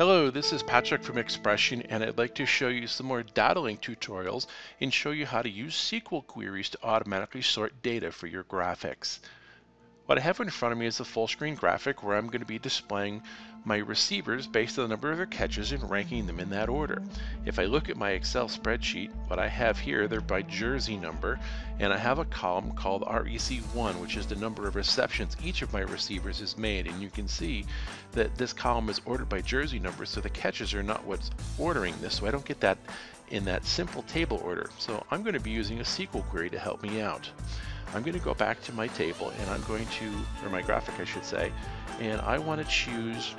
Hello, this is Patrick from XPression and I'd like to show you some more DataLinq tutorials and show you how to use SQL queries to automatically sort data for your graphics. What I have in front of me is a full screen graphic where I'm going to be displaying my receivers based on the number of their catches and ranking them in that order. If I look at my Excel spreadsheet, what I have here, they're by jersey number, and I have a column called REC1, which is the number of receptions each of my receivers has made. And you can see that this column is ordered by jersey number, so the catches are not what's ordering this, so I don't get that in that simple table order. So I'm going to be using a SQL query to help me out. I'm going to go back to my table and I'm going to, or my graphic I should say, and I want to choose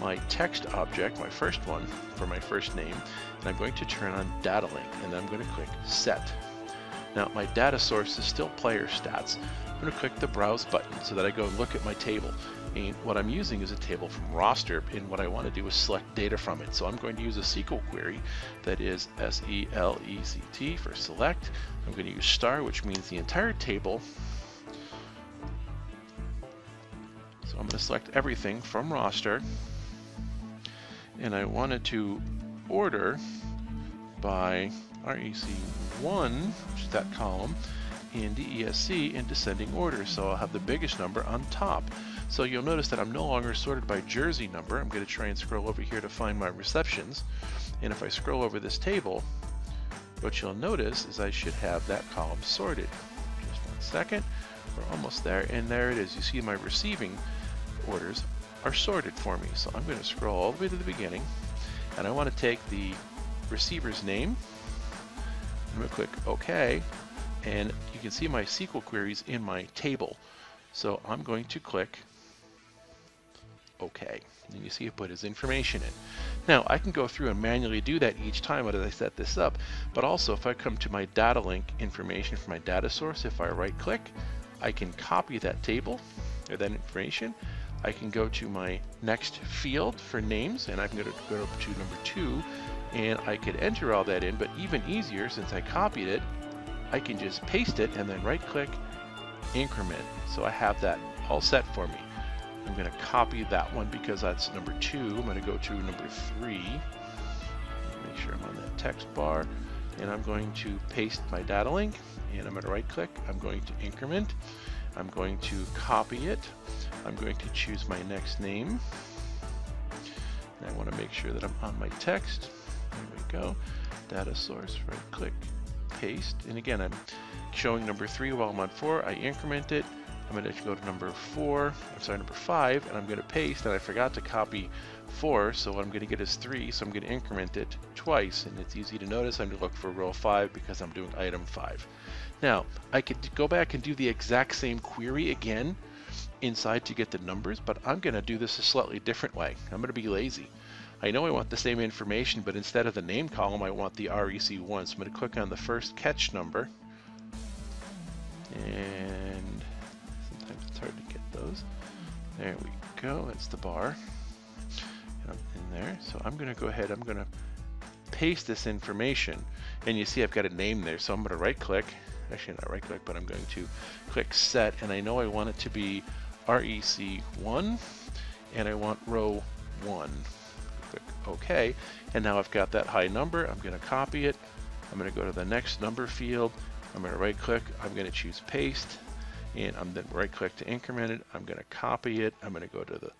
my text object, my first one, for my first name, and I'm going to turn on DataLinq and then I'm going to click set. Now my data source is still player stats. I'm going to click the browse button so that I go look at my table. And what I'm using is a table from roster, and what I want to do is select data from it. So I'm going to use a SQL query that is S-E-L-E-C-T for select. I'm going to use star, which means the entire table. So I'm going to select everything from roster, and I wanted to order by REC1, which is that column, in DESC in descending order. So I'll have the biggest number on top. So you'll notice that I'm no longer sorted by jersey number. I'm going to try and scroll over here to find my receptions. And if I scroll over this table, what you'll notice is I should have that column sorted. Just one second. We're almost there. And there it is. You see my receiving orders are sorted for me. So I'm going to scroll all the way to the beginning. And I want to take the receiver's name. I'm going to click OK and you can see my SQL queries in my table. So I'm going to click OK. And you see it put his information in. Now I can go through and manually do that each time as I set this up, but also if I come to my DataLinq information for my data source, if I right click, I can copy that table or that information. I can go to my next field for names and I can go to, go up to number two and I could enter all that in, but even easier since I copied it, I can just paste it and then right click increment. So I have that all set for me. I'm going to copy that one because that's number two. I'm going to go to number three. Make sure I'm on that text bar. And I'm going to paste my DataLinq. And I'm going to right click. I'm going to increment. I'm going to copy it. I'm going to choose my next name. And I want to make sure that I'm on my text. There we go. Data source, right click, paste. And again, I'm showing number three while I'm on four. I increment it. I'm going to go to number four, I'm sorry, number five, and I'm going to paste, and I forgot to copy four, so what I'm going to get is three, so I'm going to increment it twice, and it's easy to notice I'm going to look for row five because I'm doing item five. Now, I could go back and do the exact same query again inside to get the numbers, but I'm going to do this a slightly different way. I'm going to be lazy. I know I want the same information, but instead of the name column, I want the REC1. So I'm going to click on the first catch number. And those. There we go. That's the bar. In there. So I'm going to go ahead. I'm going to paste this information. And you see I've got a name there. So I'm going to right click. Actually, not right click, but I'm going to click set. And I know I want it to be REC1. And I want row 1 click OK. And now I've got that high number. I'm going to copy it. I'm going to go to the next number field. I'm going to right click. I'm going to choose paste. And I'm then right click to increment it. I'm going to copy it. I'm going to go to the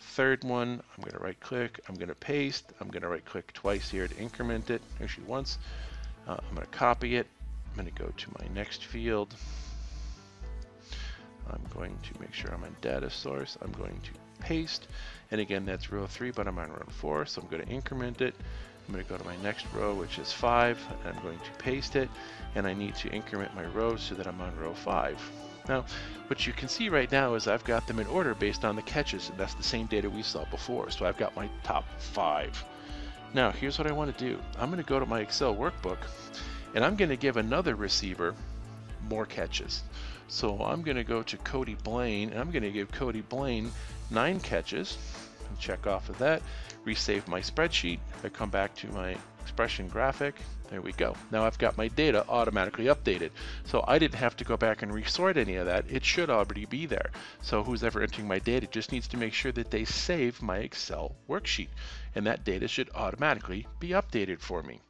third one. I'm going to right click. I'm going to paste. I'm going to right click twice here to increment it. Actually once. Uh, I'm going to copy it. I'm going to go to my next field. I'm going to make sure I'm on data source. I'm going to paste. And again, that's row 3, but I'm on row 4, so I'm going to increment it. I'm going to go to my next row, which is 5, and I'm going to paste it. And I need to increment my rows so that I'm on row 5. Now, what you can see right now is I've got them in order based on the catches, and that's the same data we saw before. So I've got my top 5. Now, here's what I want to do. I'm going to go to my Excel workbook, and I'm going to give another receiver more catches. So I'm going to go to Cody Blaine, and I'm going to give Cody Blaine nine catches. check off of that, resave my spreadsheet. I come back to my XPression graphic, there we go. Now I've got my data automatically updated. So I didn't have to go back and resort any of that. It should already be there. So who's ever entering my data just needs to make sure that they save my Excel worksheet. And that data should automatically be updated for me.